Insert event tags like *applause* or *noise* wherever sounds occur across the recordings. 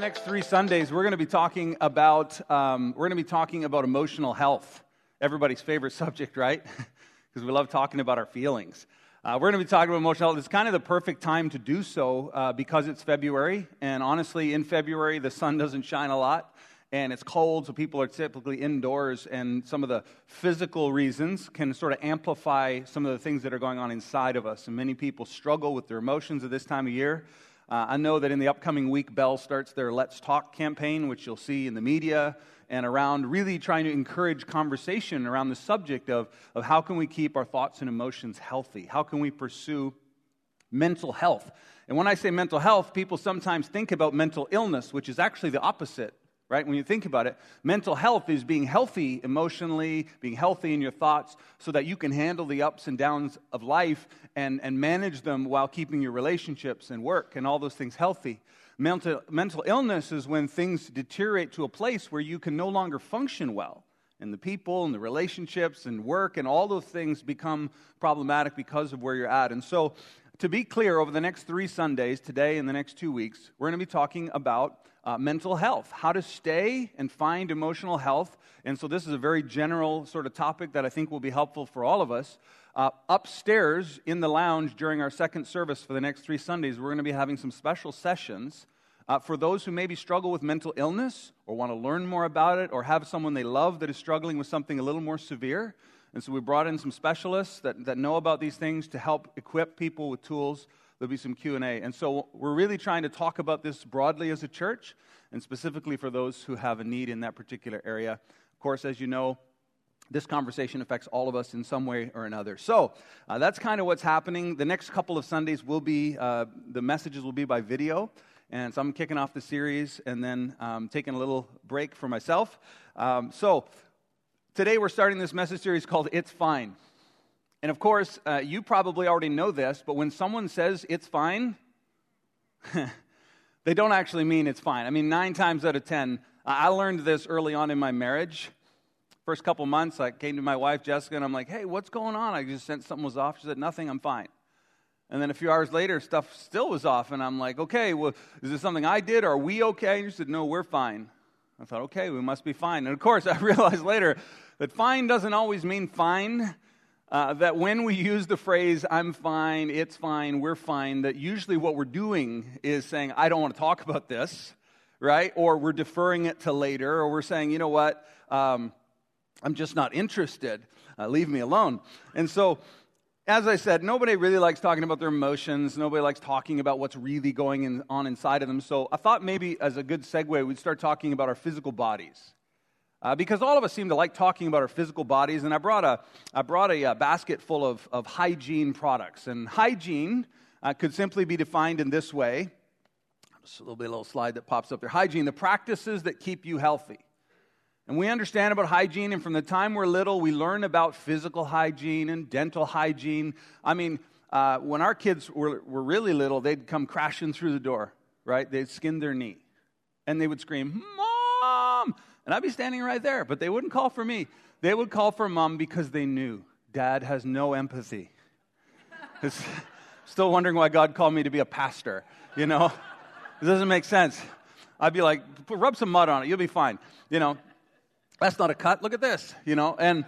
The next three Sundays, we're going to be talking about um, we're going to be talking about emotional health. Everybody's favorite *laughs* subject, right? *laughs* Because we love talking about our feelings. Uh, we're going to be talking about emotional health. It's kind of the perfect time to do so uh, because it's February, and honestly, in February the sun doesn't shine a lot, and it's cold, so people are typically indoors, and some of the physical reasons can sort of amplify some of the things that are going on inside of us. And many people struggle with their emotions at this time of year. Uh, I know that in the upcoming week, Bell starts their Let's Talk campaign, which you'll see in the media and around really trying to encourage conversation around the subject of, of how can we keep our thoughts and emotions healthy? How can we pursue mental health? And when I say mental health, people sometimes think about mental illness, which is actually the opposite right? When you think about it, mental health is being healthy emotionally, being healthy in your thoughts, so that you can handle the ups and downs of life and, and manage them while keeping your relationships and work and all those things healthy. Mental, mental illness is when things deteriorate to a place where you can no longer function well. And the people and the relationships and work and all those things become problematic because of where you're at. And so, to be clear, over the next three Sundays, today and the next two weeks, we're going to be talking about uh, mental health, how to stay and find emotional health. And so, this is a very general sort of topic that I think will be helpful for all of us. Uh, upstairs in the lounge during our second service for the next three Sundays, we're going to be having some special sessions uh, for those who maybe struggle with mental illness or want to learn more about it or have someone they love that is struggling with something a little more severe. And so, we brought in some specialists that, that know about these things to help equip people with tools. There'll be some q&a and so we're really trying to talk about this broadly as a church and specifically for those who have a need in that particular area. Of course as you know this conversation affects all of us in some way or another. So uh, that's kind of what's happening. The next couple of sundays will be uh, the messages will be by video. And so i'm kicking off the series and then um, taking a little break for myself. Um, so today we're starting this message series called it's fine and of course, uh, you probably already know this, but when someone says it's fine, *laughs* they don't actually mean it's fine. I mean, nine times out of ten, I learned this early on in my marriage. First couple months, I came to my wife, Jessica, and I'm like, hey, what's going on? I just sensed something was off. She said, nothing, I'm fine. And then a few hours later, stuff still was off, and I'm like, okay, well, is this something I did? Are we okay? And she said, no, we're fine. I thought, okay, we must be fine. And of course, *laughs* I realized later that fine doesn't always mean fine uh, that when we use the phrase, I'm fine, it's fine, we're fine, that usually what we're doing is saying, I don't want to talk about this, right? Or we're deferring it to later, or we're saying, you know what, um, I'm just not interested, uh, leave me alone. And so, as I said, nobody really likes talking about their emotions. Nobody likes talking about what's really going in, on inside of them. So I thought maybe as a good segue, we'd start talking about our physical bodies. Uh, because all of us seem to like talking about our physical bodies, and I brought a, I brought a, a uh, basket full of, of hygiene products. And hygiene uh, could simply be defined in this way. Just a little a little slide that pops up there. Hygiene, the practices that keep you healthy. And we understand about hygiene, and from the time we're little, we learn about physical hygiene and dental hygiene. I mean, uh, when our kids were, were really little, they'd come crashing through the door, right? They'd skin their knee, and they would scream, Mom! And I'd be standing right there, but they wouldn't call for me. They would call for mom because they knew dad has no empathy. *laughs* still wondering why God called me to be a pastor, you know? *laughs* It doesn't make sense. I'd be like, rub some mud on it, you'll be fine. You know, that's not a cut, look at this, you know? And,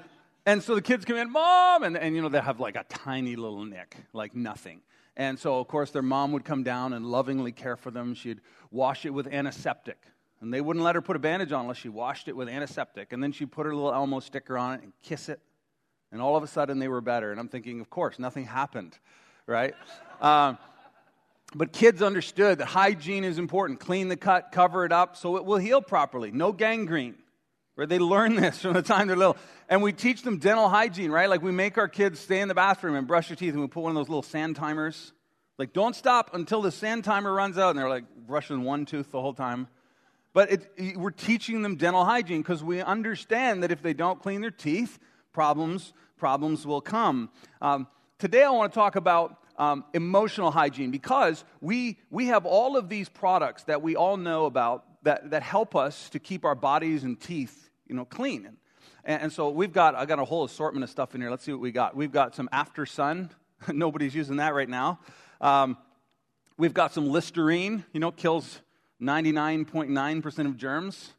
and so the kids come in, mom, and, and you know, they have like a tiny little nick, like nothing. And so, of course, their mom would come down and lovingly care for them. She'd wash it with antiseptic. And they wouldn't let her put a bandage on unless she washed it with antiseptic. And then she'd put her little Elmo sticker on it and kiss it. And all of a sudden they were better. And I'm thinking, of course, nothing happened, right? *laughs* um, but kids understood that hygiene is important. Clean the cut, cover it up so it will heal properly. No gangrene. Right? They learn *laughs* this from the time they're little. And we teach them dental hygiene, right? Like we make our kids stay in the bathroom and brush their teeth, and we put one of those little sand timers. Like, don't stop until the sand timer runs out. And they're like brushing one tooth the whole time but it, we're teaching them dental hygiene because we understand that if they don't clean their teeth, problems problems will come. Um, today, I want to talk about um, emotional hygiene because we we have all of these products that we all know about that that help us to keep our bodies and teeth you know clean. And, and so we've got I got a whole assortment of stuff in here. Let's see what we got. We've got some After Sun. *laughs* Nobody's using that right now. Um, we've got some Listerine. You know, kills 99.9% of germs.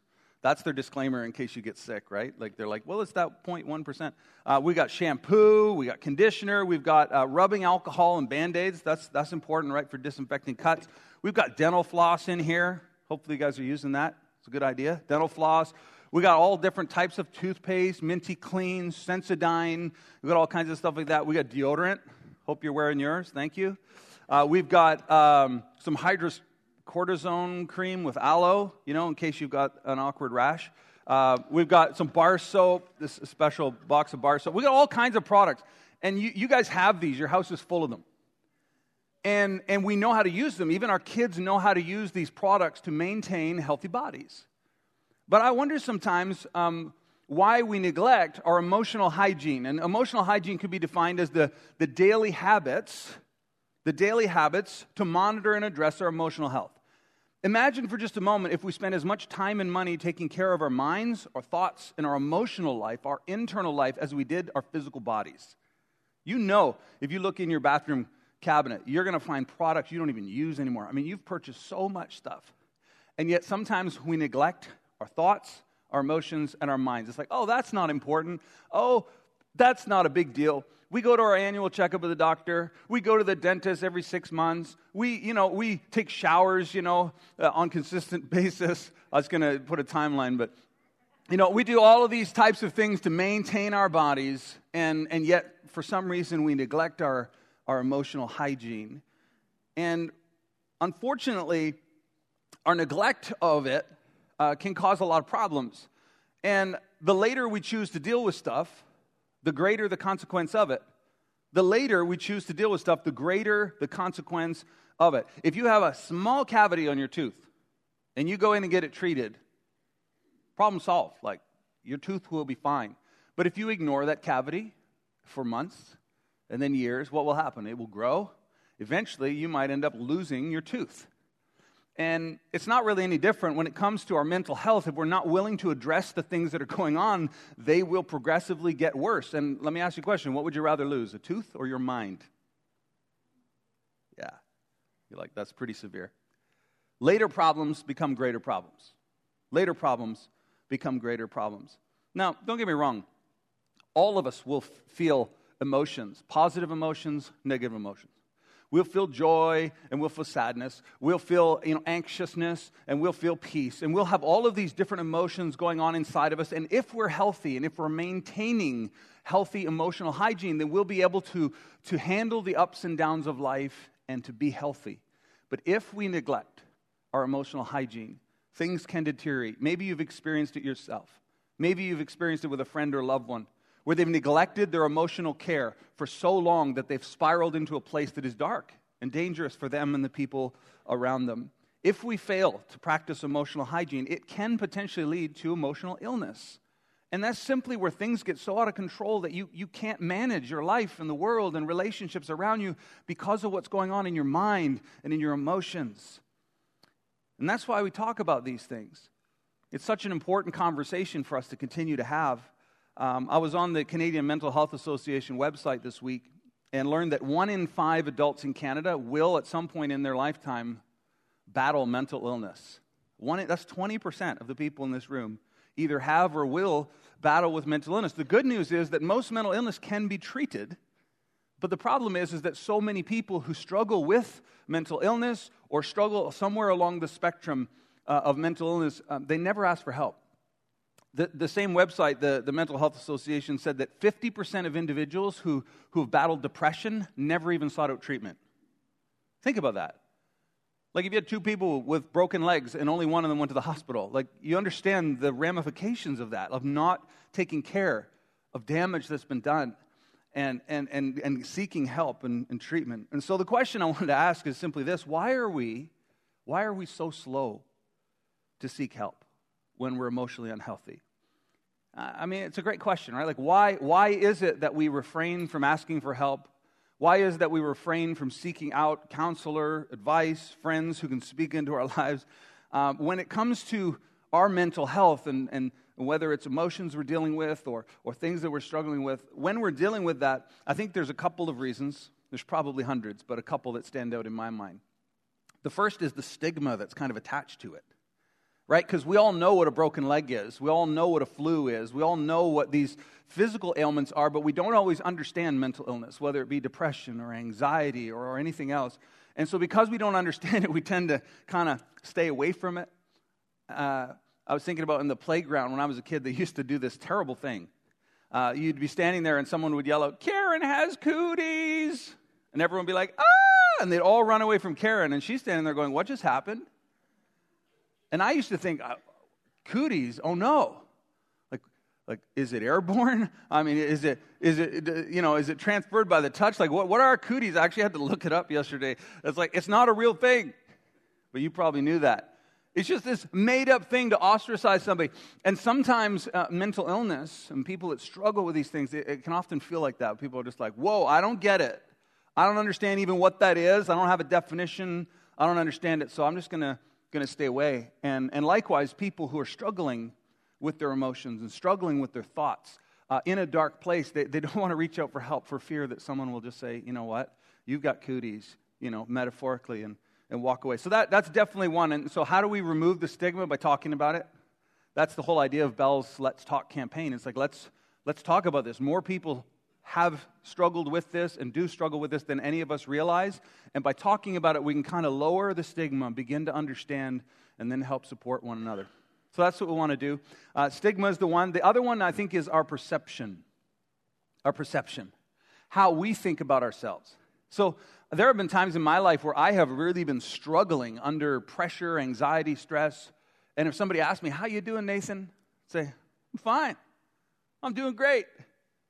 That's their disclaimer in case you get sick, right? Like they're like, well, it's that 0.1%. Uh, we got shampoo, we got conditioner, we've got uh, rubbing alcohol and band aids. That's, that's important, right, for disinfecting cuts. We've got dental floss in here. Hopefully, you guys are using that. It's a good idea. Dental floss. We got all different types of toothpaste, Minty Clean, Sensodyne. We got all kinds of stuff like that. We got deodorant. Hope you're wearing yours. Thank you. Uh, we've got um, some hydros cortisone cream with aloe, you know, in case you've got an awkward rash. Uh, we've got some bar soap, this special box of bar soap. We got all kinds of products. And you, you guys have these, your house is full of them. And, and we know how to use them. Even our kids know how to use these products to maintain healthy bodies. But I wonder sometimes um, why we neglect our emotional hygiene. And emotional hygiene could be defined as the, the daily habits the daily habits to monitor and address our emotional health. Imagine for just a moment if we spent as much time and money taking care of our minds, our thoughts, and our emotional life, our internal life, as we did our physical bodies. You know, if you look in your bathroom cabinet, you're going to find products you don't even use anymore. I mean, you've purchased so much stuff. And yet sometimes we neglect our thoughts, our emotions, and our minds. It's like, oh, that's not important. Oh, that's not a big deal. We go to our annual checkup with the doctor. We go to the dentist every six months. We, you know, we take showers, you know, uh, on consistent *laughs* basis. I was going to put a timeline, but, you know, we do all of these types of things to maintain our bodies, and, and yet, for some reason, we neglect our, our emotional hygiene. And unfortunately, our neglect of it uh, can cause a lot of problems. And the later we choose to deal with stuff, the greater the consequence of it. The later we choose to deal with stuff, the greater the consequence of it. If you have a small cavity on your tooth and you go in and get it treated, problem solved. Like, your tooth will be fine. But if you ignore that cavity for months and then years, what will happen? It will grow. Eventually, you might end up losing your tooth. And it's not really any different when it comes to our mental health. If we're not willing to address the things that are going on, they will progressively get worse. And let me ask you a question what would you rather lose, a tooth or your mind? Yeah. You're like, that's pretty severe. Later problems become greater problems. Later problems become greater problems. Now, don't get me wrong, all of us will f- feel emotions positive emotions, negative emotions. We'll feel joy and we'll feel sadness. We'll feel you know, anxiousness and we'll feel peace. And we'll have all of these different emotions going on inside of us. And if we're healthy and if we're maintaining healthy emotional hygiene, then we'll be able to, to handle the ups and downs of life and to be healthy. But if we neglect our emotional hygiene, things can deteriorate. Maybe you've experienced it yourself. Maybe you've experienced it with a friend or loved one where they've neglected their emotional care for so long that they've spiraled into a place that is dark and dangerous for them and the people around them. If we fail to practice emotional hygiene, it can potentially lead to emotional illness. And that's simply where things get so out of control that you, you can't manage your life and the world and relationships around you because of what's going on in your mind and in your emotions. And that's why we talk about these things. It's such an important conversation for us to continue to have. Um, I was on the Canadian Mental Health Association website this week and learned that one in five adults in Canada will, at some point in their lifetime, battle mental illness. One, that's 20% of the people in this room either have or will battle with mental illness. The good news is that most mental illness can be treated, but the problem is, is that so many people who struggle with mental illness or struggle somewhere along the spectrum uh, of mental illness, um, they never ask for help. The, the same website, the, the Mental Health Association, said that 50% of individuals who, who have battled depression never even sought out treatment. Think about that. Like if you had two people with broken legs and only one of them went to the hospital, like you understand the ramifications of that, of not taking care of damage that's been done and, and, and, and seeking help and, and treatment. And so the question I *laughs* wanted to ask is simply this why are we, why are we so slow to seek help when we're emotionally unhealthy? Uh, I mean, it's a great question, right? Like, why, why is it that we refrain from asking for help? Why is it that we refrain from seeking out counselor, advice, friends who can speak into our *laughs* lives? Um, when it comes to our mental health and, and whether it's emotions we're dealing with or, or things that we're struggling with, when we're dealing with that, I think there's a couple of reasons. There's probably hundreds, but a couple that stand out in my mind. The first is the stigma that's kind of attached to it right? Because we all know what a broken leg is. We all know what a flu is. We all know what these physical ailments are, but we don't always understand mental illness, whether it be depression or anxiety or, or anything else. And so, because we don't understand it, we tend to kind of stay away from it. Uh, I was thinking about in the playground when I was a kid, they used to do this terrible thing. Uh, you'd be standing there and someone would yell out, Karen has cooties. And everyone would be like, ah! And they'd all run away from Karen. And she's standing there going, What just happened? And I used to think, uh, cooties, oh no. Like, like, is it airborne? *laughs* I mean, is it, is it, you know, is it transferred by the touch? Like, what, what are cooties? I actually had to look it up yesterday. It's like, it's not a real thing. But you probably knew that. It's just this made up thing to ostracize somebody. And sometimes uh, mental illness and people that struggle with these things, it, it, can often feel like that. People are just like, whoa, I don't get it. I don't understand even what that is. I don't have a definition. I don't understand it. So I'm just going to going to stay away. And, and likewise, people who are struggling with their emotions and struggling with their thoughts uh, in a dark place, they, they *laughs* don't want to reach out for help for fear that someone will just say, you know what, you've got cooties, you know, metaphorically, and, and walk away. So that, that's definitely one. And so, how do we remove the stigma by talking about it? That's the whole idea of Bell's Let's Talk campaign. It's like, let's, let's talk about this. More people have struggled with this and do struggle with this than any of us realize. And by talking about it, we can kind of lower the stigma, begin to understand, and then help support one another. So that's what we want to do. Uh, stigma is the one. The other one, I think, is our perception. Our perception. How we think about ourselves. So there have been times in my life where I have really been struggling under pressure, anxiety, stress. And if somebody asks me, How you doing, Nathan? I'd say, I'm fine. I'm doing great.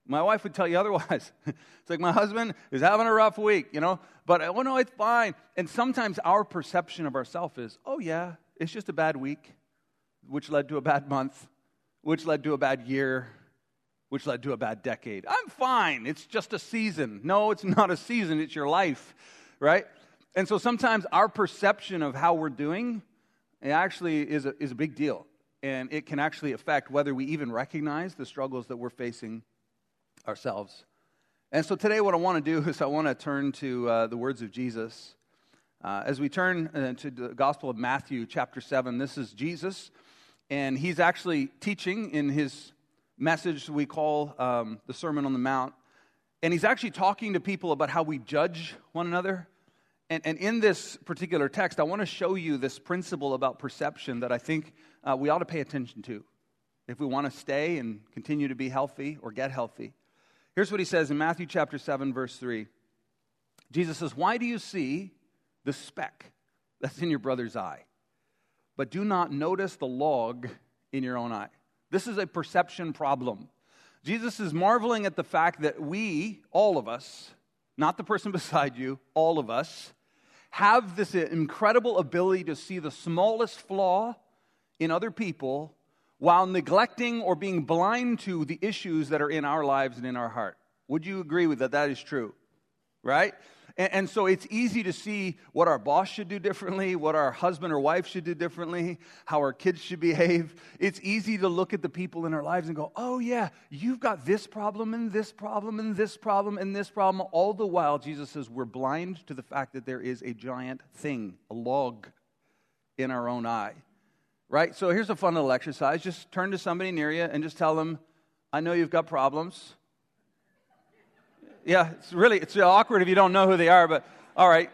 My wife would tell you *laughs* otherwise. it's like my husband is having a rough week, you know, but uh, oh no, it's fine. And sometimes our perception of ourselves is, oh yeah, it's just a bad week, which led to a bad month, which led to a bad year, which led to a bad decade. I'm fine. It's just a season. No, it's *laughs* not a season, it's your life, right? And so sometimes our perception of how we're doing actually is a, is a big deal. And it can actually affect whether we even recognize the struggles that we're facing ourselves. And so today, what I want to do *laughs* is I want to turn to uh, the words of Jesus. Uh, as we turn uh, to the Gospel of Matthew, chapter 7, this is Jesus, and he's actually teaching in his message we call um, the Sermon on the Mount. And he's actually talking to people about how we judge one another. And, and in this particular text, I want to show you this principle about perception that I think uh, we ought to pay attention to if we want to stay and continue to be healthy or get healthy. Here's what he says in Matthew chapter 7, verse 3. Jesus says, Why do you see the speck that's in your brother's eye, but do not notice the log in your own eye? This is a perception problem. Jesus is marveling at the fact that we, all of us, not the person *laughs* beside you, all of us, have this incredible ability to see the smallest flaw in other people while neglecting or being blind to the issues that are in our lives and in our heart. Would you agree with that? That is true, right? And, and, so it's easy to see what our boss should do differently, what our husband or wife should do differently, how our kids should behave. It's easy to look at the people in our lives and go, oh, yeah, you've got this problem and this problem and this problem and this problem. All the while, Jesus says we're blind to the fact that there is a giant thing, a log in our own eye right? So here's a fun little exercise. Just turn to somebody near you and just tell them, I know you've got problems. Yeah, it's really it's awkward if you don't know who they are, but all right.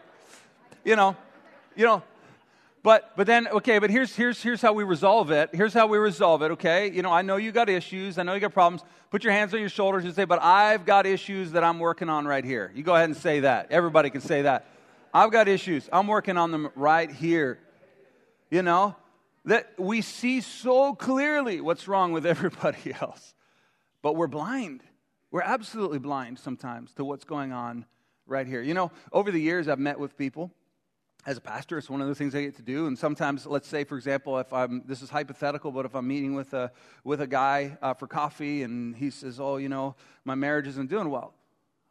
You know, you know, but but then okay, but here's here's here's how we resolve it. Here's how we resolve it, okay? You know, I know you got issues, I know you got problems. Put your hands on your shoulders and say, "But I've got issues that I'm working on right here." You go ahead and say that. Everybody can say that. I've got issues. I'm working on them right here. You know? That we see so clearly what's wrong with *laughs* everybody else, but we're blind. We're absolutely blind sometimes to what's going on right here. You know, over the years, I've met with people as a pastor, it's one of the things I get to do. And sometimes, let's say, for example, if I'm, this is hypothetical, but if I'm meeting with a, with a guy uh, for coffee and he says, oh, you know, my marriage isn't doing well.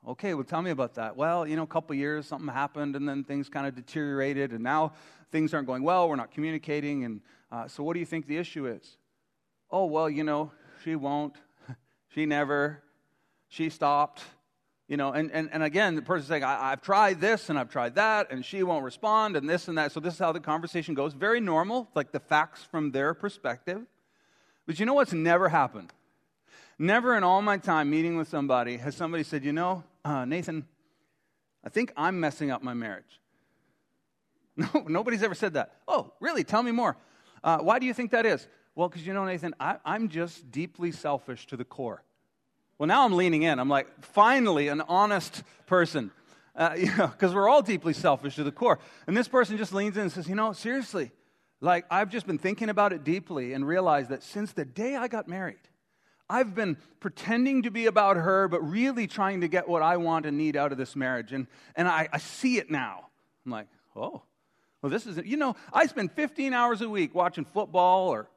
Okay, well, tell me about that. Well, you know, a couple years, something happened, and then things kind of deteriorated, and now things aren't going well. We're not communicating. And uh, so, what do you think the issue is? Oh, well, you know, she won't. *laughs* she never. She stopped. You know, and, and, and again, the person's saying, I, have tried this and I've tried that, and she won't respond, and this and that. So, this is how the conversation goes. Very normal, like the facts from their perspective. But you know what's never happened? Never in all my time meeting with somebody has somebody said, You know, uh, Nathan, I think I'm messing up my marriage. *laughs* No, nobody's ever said that. Oh, really? Tell me more. Uh, why do you think that is? Well, because you know, Nathan, I, I'm just deeply selfish to the core. Well, now I'm leaning in. I'm like, finally, an honest person. Uh, *laughs* you know, because we're all deeply selfish to the core. And this person just leans in and says, you know, seriously, like I've just been thinking about it deeply and realized that since the day I got married, I've been pretending to be about her, but really trying to get what I want and need out of this marriage. And, and I, I see it now. I'm like, oh, well, this is, you know, I spend 15 hours a week watching football or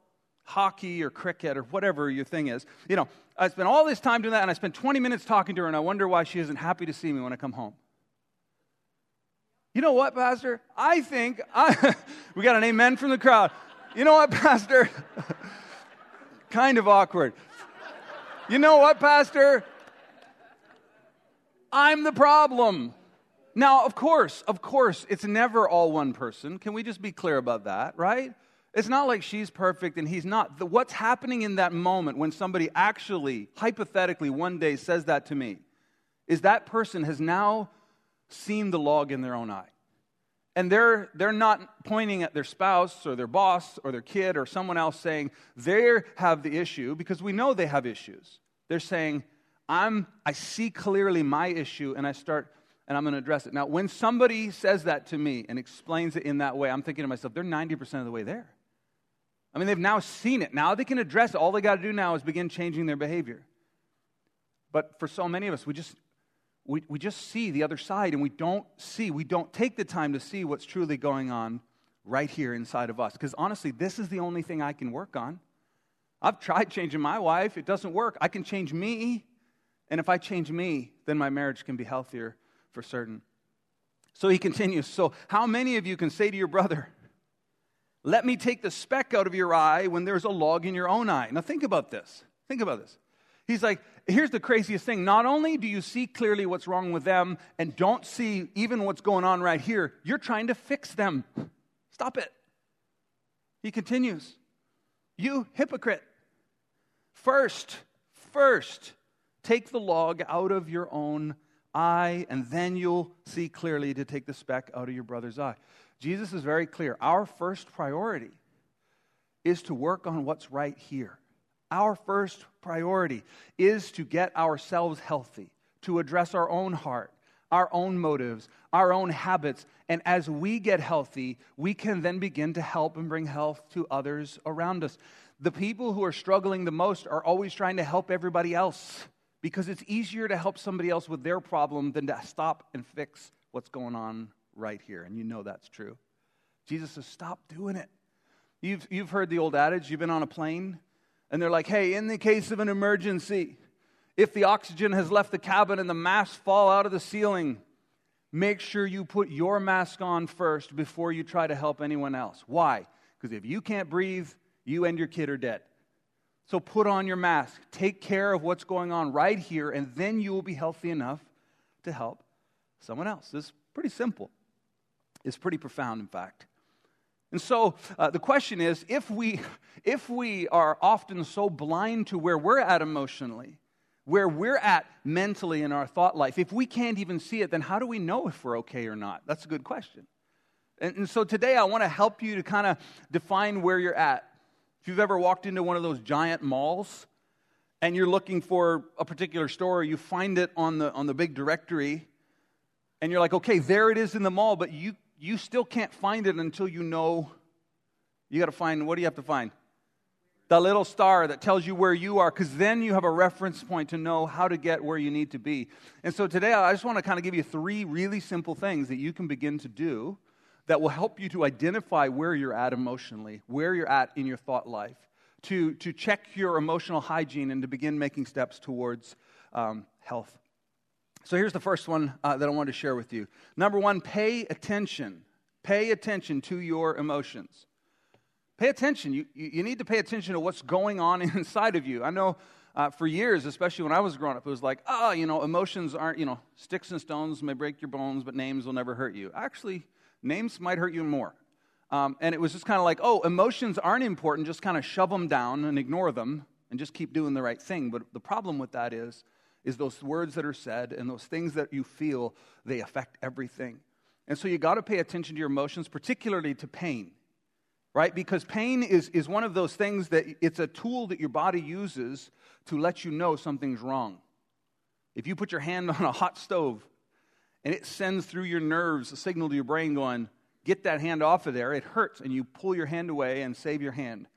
hockey or cricket or whatever your thing is. You know, I spend all this time doing that, and I spend 20 minutes talking to her, and I wonder why she isn't happy to see me when I come home. You know what, Pastor? I think I, *laughs* we got an amen from the crowd. You know what, *laughs* Pastor? *laughs* kind of awkward. You know what, Pastor? I'm the problem. Now, of course, of course, it's never all one person. Can we just be clear about that, right? It's not like she's perfect and he's not. The, what's happening in that moment when somebody actually, hypothetically, one day says that to me is that person has now seen the log in their own eye. And they're, they're not pointing at their spouse or their boss or their kid or someone else saying they have the issue because we know they have issues. They're saying, I'm, I see clearly my issue and I start and I'm going to address it. Now, when somebody says that to me and explains it in that way, I'm thinking to myself, they're 90% of the way there. I mean, they've now seen it. Now they can address it. All they got to do now is begin changing their behavior. But for so many of us, we just, we, we just see the other side and we don't see, we don't take the time to see what's truly going on right here inside of us. Because honestly, this is the only thing I can work on. I've tried changing my wife, it doesn't work. I can change me. And if I change me, then my marriage can be healthier for certain. So he continues. So, how many of you can say to your brother, let me take the speck out of your eye when there's a log in your own eye. Now, think about this. Think about this. He's like, here's the craziest thing. Not only do you see clearly what's wrong with them and don't see even what's going on right here, you're trying to fix them. Stop it. He continues, You hypocrite. First, first, take the log out of your own eye, and then you'll see clearly to take the speck out of your brother's eye. Jesus is very clear. Our first priority is to work on what's right here. Our first priority is to get ourselves healthy, to address our own heart, our own motives, our own habits. And as we get healthy, we can then begin to help and bring health to others around us. The people who are struggling the most are always trying to help everybody else because it's easier to help somebody else with their problem than to stop and fix what's going on right here. And you know that's true. Jesus says, Stop doing it. You've, you've heard the old adage, you've been on a plane, and they're like, Hey, in the case of an emergency, if the oxygen has left the cabin and the masks fall out of the ceiling, make sure you put your mask on first before you try to help anyone else. Why? Because if you can't breathe, you and your kid are dead. So put on your mask, take care of what's going on right here, and then you will be healthy enough to help someone else. This is pretty simple. It's pretty profound, in fact. And so uh, the question is if we, *laughs* if we are often so blind to where we're at emotionally, where we're at mentally in our thought life, if we can't even see it, then how do we know if we're okay or not? That's a good question. And, and so today I want to help you to kind of define where you're at. If you've ever walked into one of those giant malls and you're looking for a particular store, you find it on the, on the big directory, and you're like, okay, there it is in the mall, but you you still can't find it until you know. You got to find, what do you have to find? The little star that tells you where you are, because then you have a reference point to know how to get where you need to be. And so today, I just want to kind of give you three really simple things that you can begin to do that will help you to identify where you're at emotionally, where you're at in your thought life, to, to check your emotional hygiene and to begin making steps towards um, health. So here's the first one uh, that I want to share with you. Number one, pay attention. Pay attention to your emotions. Pay attention. You, you need to pay attention to what's going on *laughs* inside of you. I know uh, for years, especially when I was growing up, it was like, oh, you know, emotions aren't, you know, sticks and stones may break your bones, but names will never hurt you. Actually, names might hurt you more. Um, and it was just kind of like, oh, emotions aren't important, just kind of shove them down and ignore them and just keep doing the right thing. But the problem with that is, is those words that are said and those things that you feel, they affect everything. And so you got to pay attention to your emotions, particularly to pain, right? Because pain is, is one of those things that it's a tool that your body uses to let you know something's wrong. If you put your hand *laughs* on a hot stove and it sends through your nerves a signal to your brain going, get that hand off of there, it hurts, and you pull your hand away and save your hand.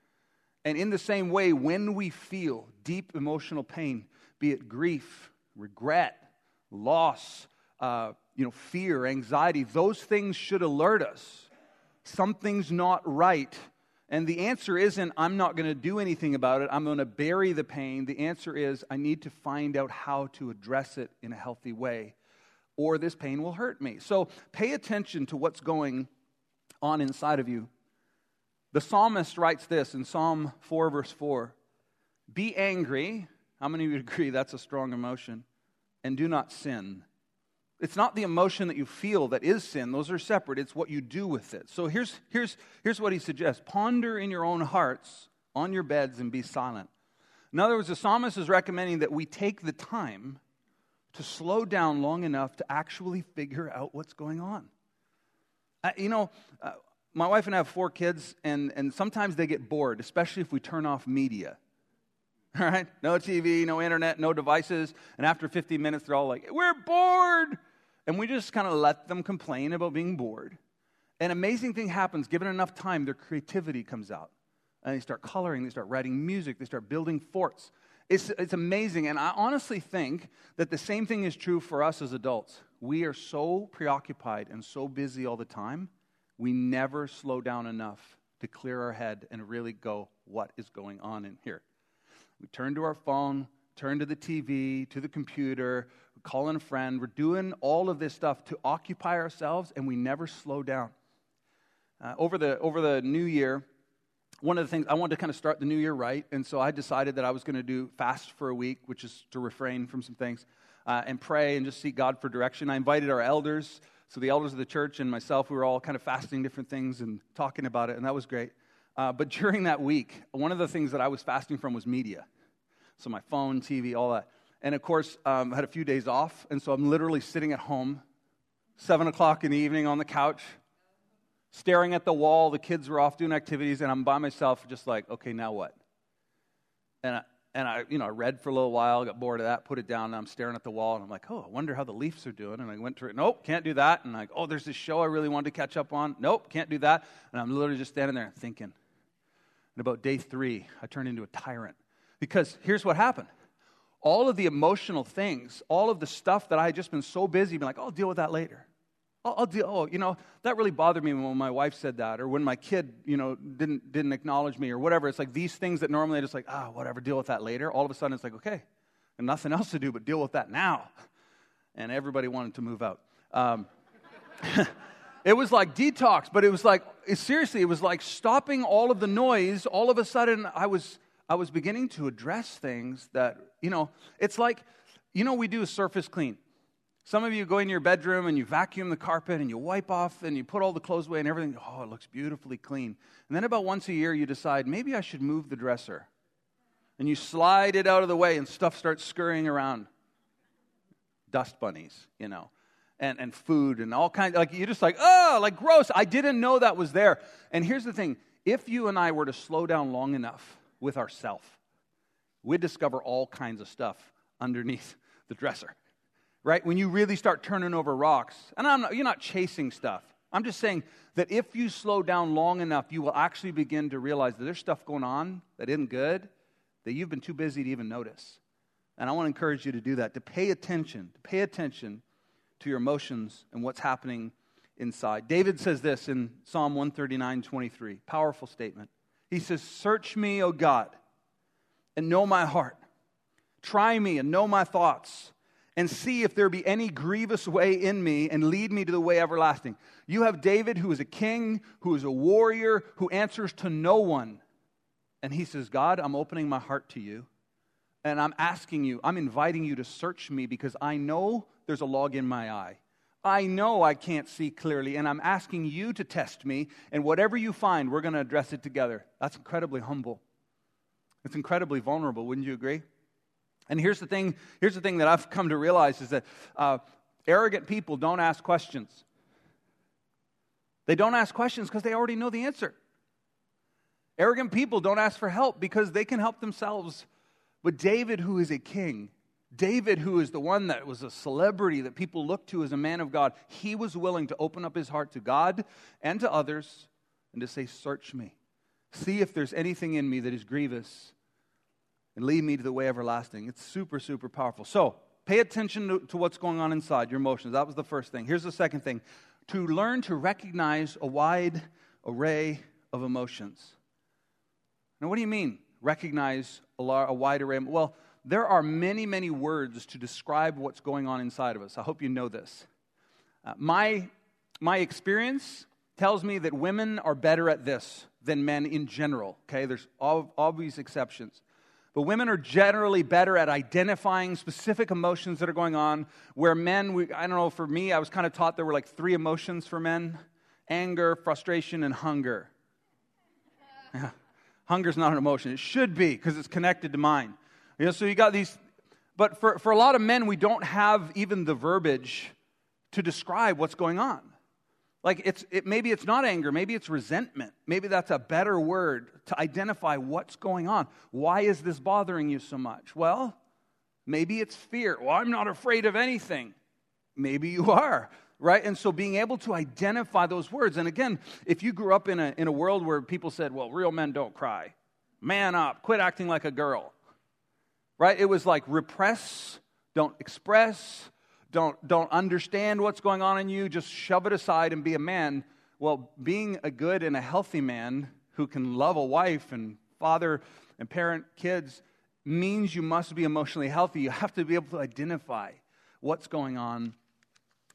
And in the same way, when we feel deep emotional pain, be it grief, regret, loss, uh, you know, fear, anxiety, those things should alert us. Something's not right. And the answer isn't, I'm not going to do anything about it. I'm going to bury the pain. The answer is, I need to find out how to address it in a healthy way or this pain will hurt me. So pay attention to what's going on inside of you. The psalmist writes this in Psalm 4, verse 4 Be angry. How many of you agree that's a strong emotion? And do not sin. It's not the emotion that you feel that is sin, those are separate. It's what you do with it. So here's, here's, here's what he suggests ponder in your own hearts on your beds and be silent. In other words, the psalmist is recommending that we take the time to slow down long enough to actually figure out what's going on. Uh, you know, uh, my wife and I have four kids, and, and sometimes they get bored, especially if we turn off media. *laughs* All right? No TV, no internet, no devices. And after 15 minutes, they're all like, We're bored. And we just kind of let them complain about being bored. An amazing thing happens given enough time, their creativity comes out. And they start coloring, they start writing music, they start building forts. It's, it's amazing. And I honestly think that the same thing is true for us as adults. We are so preoccupied and so busy all the time, we never slow down enough to clear our head and really go, what is going on in here? We turn to our phone, turn to the TV, to the computer, we call in a friend. We're doing all of this stuff to occupy ourselves, and we never slow down. Uh, over, the, over the new year, one of the things I wanted to kind of start the new year right, and so I decided that I was going to do fast for a week, which is to refrain from some things, uh, and pray and just seek God for direction. I invited our elders, so the elders of the church and myself, we were all kind of fasting different things and talking about it, and that was great. Uh, but *laughs* during that week, one of the things that I was fasting from was media, so my phone, TV, all that. And of course, um, I had a few days off, and so I'm literally sitting at home, seven o'clock in the evening on the couch staring at the wall. The kids were off doing activities, and I'm by myself, just like, okay, now what? And I, and I, you know, I read for a little while, got bored of that, put it down, and I'm staring at the wall, and I'm like, oh, I wonder how the Leafs are doing. And I went to it, nope, can't do that. And like, oh, there's this show I really wanted to catch up on. Nope, can't do that. And I'm literally just standing there thinking. And about day three, I turned into a tyrant. Because here's what happened all of the emotional things, all of the stuff that I had just been so busy, being like, oh, I'll deal with that later. I'll, I'll deal. Oh, you know, that really bothered me when my wife said that, or when my kid, you know, didn't didn't acknowledge me, or whatever. It's like these things that normally I just like, ah, whatever, deal with that later. All of a sudden, it's like, okay, and nothing else to do but deal with that now. And everybody wanted to move out. Um, *laughs* it was like detox, but it was like it, seriously, it was like stopping all of the noise. All of a sudden, I was I was beginning to address things that you know. It's like you know we do a surface clean some of you go in your bedroom and you vacuum the carpet and you wipe off and you put all the clothes away and everything. Oh, it looks beautifully clean. And then about once a year, you decide, maybe I should move the dresser. And you slide it out of the way and stuff starts scurrying around. Dust bunnies, you know, and, and food and all kinds. Like, you're just like, oh, like gross. I didn't know that was there. And here's the thing if you and I were to slow down long enough with ourself, we'd discover all kinds of stuff underneath *laughs* the dresser right? When you really start turning over rocks. And not, you're not chasing stuff. I'm just saying that if you slow down long enough, you will actually begin to realize that there's stuff going on that isn't good that you've been too busy to even notice. And I want to encourage you to do that, to pay attention, to pay attention to your emotions and what's happening inside. David says this in Psalm 139 23. Powerful statement. He says, Search me, O God, and know my heart. Try me and know my thoughts, and see if there be any grievous way in me, and lead me to the way everlasting. You have David, who is a king, who is a warrior, who answers to no one. And he says, God, I'm opening my heart to you, and I'm asking you, I'm inviting you to search me because I know there's a log in my eye. I know I can't see clearly, and I'm asking you to test me, and whatever you find, we're going to address it together. That's incredibly humble. It's incredibly vulnerable, wouldn't you agree? And here's the thing here's the thing that I've come to realize is that uh, arrogant people don't ask questions. They don't ask questions because they already know the answer. Arrogant people don't ask for help because they can help themselves. But David, who is a king, David, who is the one that was a celebrity that people looked to as a man of God, he was willing to open up his heart to God and to others and to say, Search me. See if there's anything in me that is grievous and lead me to the way everlasting. It's super, super powerful. So, pay attention to, to what's going on inside your emotions. That was the first thing. Here's the second thing to learn to recognize a wide array of emotions. Now, what do you mean, recognize a, a wide array? Well, there are many, many words to describe what's going on inside of us. I hope you know this. Uh, my, my experience tells me that women are better at this than men in general, okay? There's all obvious exceptions. But women are generally better at identifying specific emotions that are going on, where men, we, I don't know, for me, I was kind of taught there were like three emotions for men anger, frustration, and hunger. *laughs* Yeah. Hunger's not an emotion. It should be because it's connected to mine. You know, so you got these, but for, for a lot of men, we don't have even the verbiage to describe what's going on. Like it's it, maybe it's not anger, maybe it's resentment. Maybe that's a better word to identify what's going on. Why is this bothering you so much? Well, maybe it's fear. Well, I'm not afraid of anything. Maybe you are, right? And so being able to identify those words. And again, if you grew up in a in a world where people said, "Well, real men don't cry." Man up, quit acting like a girl right? It was like repress, don't express, don't, don't understand what's going on in you, just shove it aside and be a man. Well, being a good and a healthy man who can love a wife and father and parent kids means you must be emotionally healthy. You have to be able to identify what's going on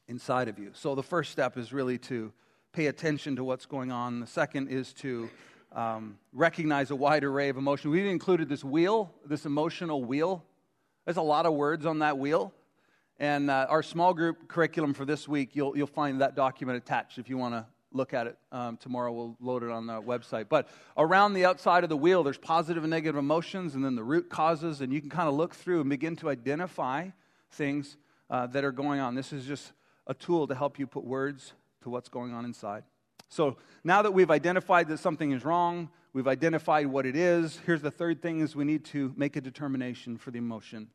inside of you. So the first step is really to pay attention to what's going on. The second is to um, recognize a wide array of emotion. We've included this wheel, this emotional wheel. There's a lot of words on that wheel. And uh, our small group curriculum for this week, you'll, you'll find that document attached if you want to look at it um, tomorrow. We'll load it on the website. But around the outside of the wheel, there's positive and negative emotions, and then the root causes, and you can kind of look through and begin to identify things uh, that are going on. This is just a tool to help you put words to what's going on inside. So now that we've identified that something is wrong, we've identified what it is, here's the third thing is we need to make a determination for the emotion.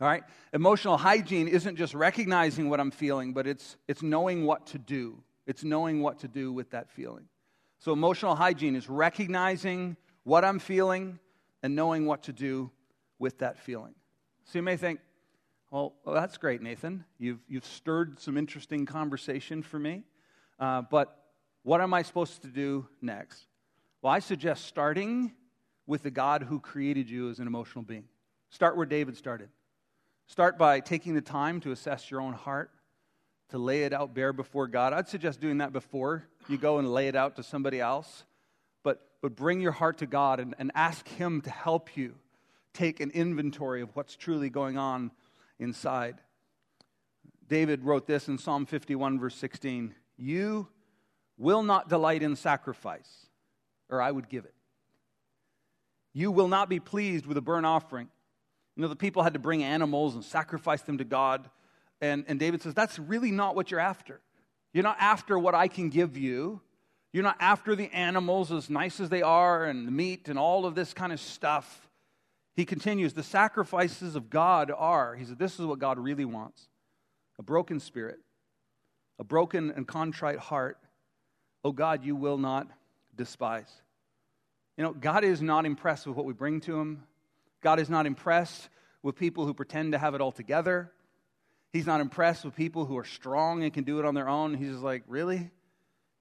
All right? Emotional hygiene isn't just recognizing what I'm feeling, but it's, it's knowing what to do. It's knowing what to do with that feeling. So, emotional hygiene is recognizing what I'm feeling and knowing what to do with that feeling. So, you may think, well, well that's great, Nathan. You've, you've stirred some interesting conversation for me. Uh, but what am I supposed to do next? Well, I suggest starting with the God who created you as an emotional being. Start where David started. Start by taking the time to assess your own heart, to lay it out bare before God. I'd suggest doing that before you go and lay it out to somebody else. But, but bring your heart to God and, and ask Him to help you take an inventory of what's truly going on inside. David wrote this in Psalm 51, verse 16 You will not delight in sacrifice, or I would give it. You will not be pleased with a burnt offering. You know, the people had to bring animals and sacrifice them to God. And, and David says, that's really not what you're after. You're not after what I can give you. You're not after the animals, as nice as they are, and the meat and all of this kind of stuff. He continues, the sacrifices of God are, he said, this is what God really wants a broken spirit, a broken and contrite heart, oh God, you will not despise. You know, God is not impressed with what we bring to Him. God is not impressed with people who pretend to have it all together. He's not impressed with people who are strong and can do it on their own. He's just like, really?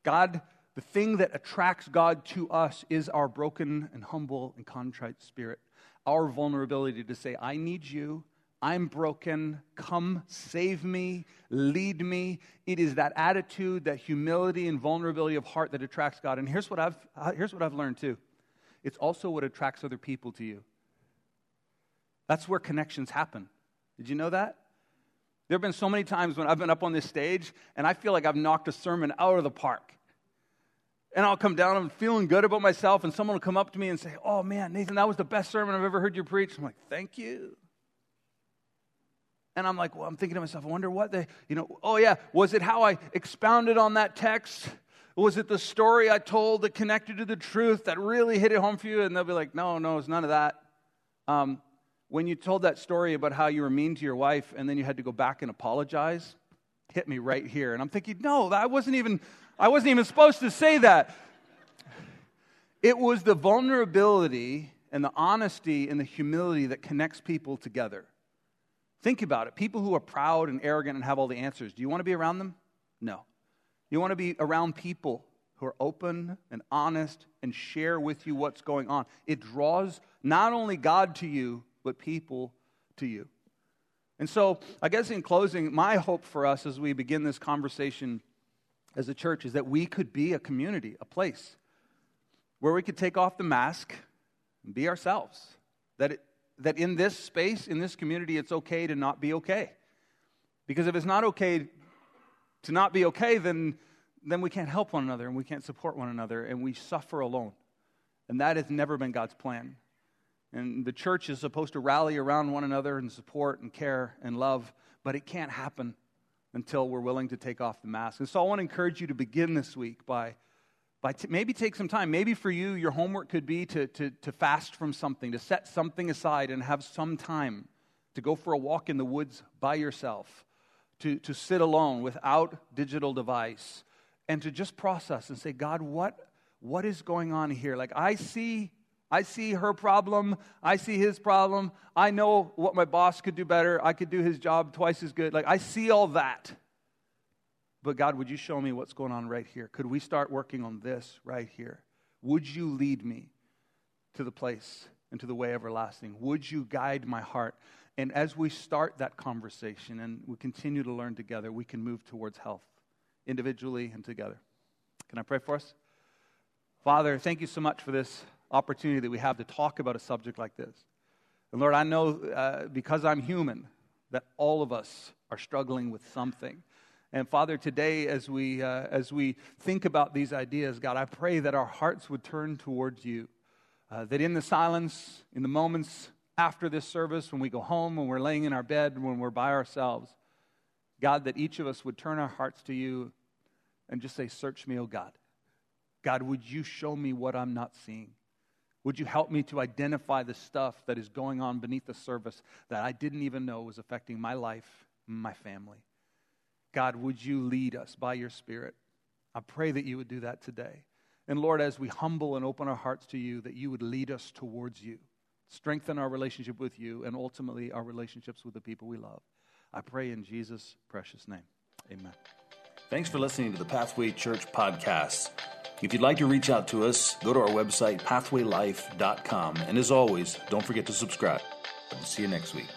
God, the thing that attracts God to us is our broken and humble and contrite spirit, our vulnerability to say, I need you. I'm broken. Come save me, lead me. It is that attitude, that humility and vulnerability of heart that attracts God. And here's what I've, uh, here's what I've learned too it's also what attracts other people to you. That's where connections happen. Did you know that? There have been so many times when I've been up on this stage and I feel like I've knocked a sermon out of the park. And I'll come down, I'm feeling good about myself, and someone will come up to me and say, Oh man, Nathan, that was the best sermon I've ever heard you preach. I'm like, Thank you. And I'm like, Well, I'm thinking to myself, I wonder what they, you know, oh yeah, was it how I expounded on that text? Was it the story I told that connected to the truth that really hit it home for you? And they'll be like, No, no, it's none of that. Um, when you told that story about how you were mean to your wife and then you had to go back and apologize, hit me right here. And I'm thinking, no, I wasn't even, I wasn't even supposed to say that. It was the vulnerability and the honesty and the humility that connects people together. Think about it. People who are proud and arrogant and have all the answers, do you want to be around them? No. You want to be around people who are open and honest and share with you what's going on. It draws not only God to you, but people to you. And so, I guess in closing, my hope for us as we begin this conversation as a church is that we could be a community, a place where we could take off the mask and be ourselves. That, it, that in this space, in this community, it's okay to not be okay. Because if it's not okay to not be okay, then, then we can't help one another and we can't support one another and we suffer alone. And that has never been God's plan. And the church is supposed to rally around one another and support and care and love, but it can't happen until we're willing to take off the mask. And so I want to encourage you to begin this week by, by t- maybe take some time. Maybe for you, your homework could be to, to, to fast from something, to set something aside and have some time to go for a walk in the woods by yourself, to, to sit alone without digital device, and to just process and say, God, what, what is going on here? Like, I see I see her problem. I see his problem. I know what my boss could do better. I could do his job twice as good. Like, I see all that. But God, would you show me what's going on right here? Could we start working on this right here? Would you lead me to the place and to the way everlasting? Would you guide my heart? And as we start that conversation and we continue to learn together, we can move towards health individually and together. Can I pray for us? Father, thank you so much for this opportunity that we have to talk about a subject like this. And Lord, I know uh, because I'm human that all of us are struggling with something. And Father, today as we, uh, as we think about these ideas, God, I pray that our hearts would turn towards you. Uh, that in the silence, in the moments after this service, when we go home, when we're laying in our bed, when we're by ourselves, God, that each of us would turn our hearts to you and just say, Search me, O God. God, would you show me what I'm not seeing? Would you help me to identify the stuff that is going on beneath the surface that I didn't even know was affecting my life, my family? God, would you lead us by your Spirit? I pray that you would do that today. And Lord, as we humble and open our hearts to you, that you would lead us towards you, strengthen our relationship with you, and ultimately our relationships with the people we love. I pray in Jesus' precious name. Amen. Thanks for listening to the Pathway Church podcast. If you'd like to reach out to us, go to our website, pathwaylife.com. And as always, don't forget to subscribe. See you next week.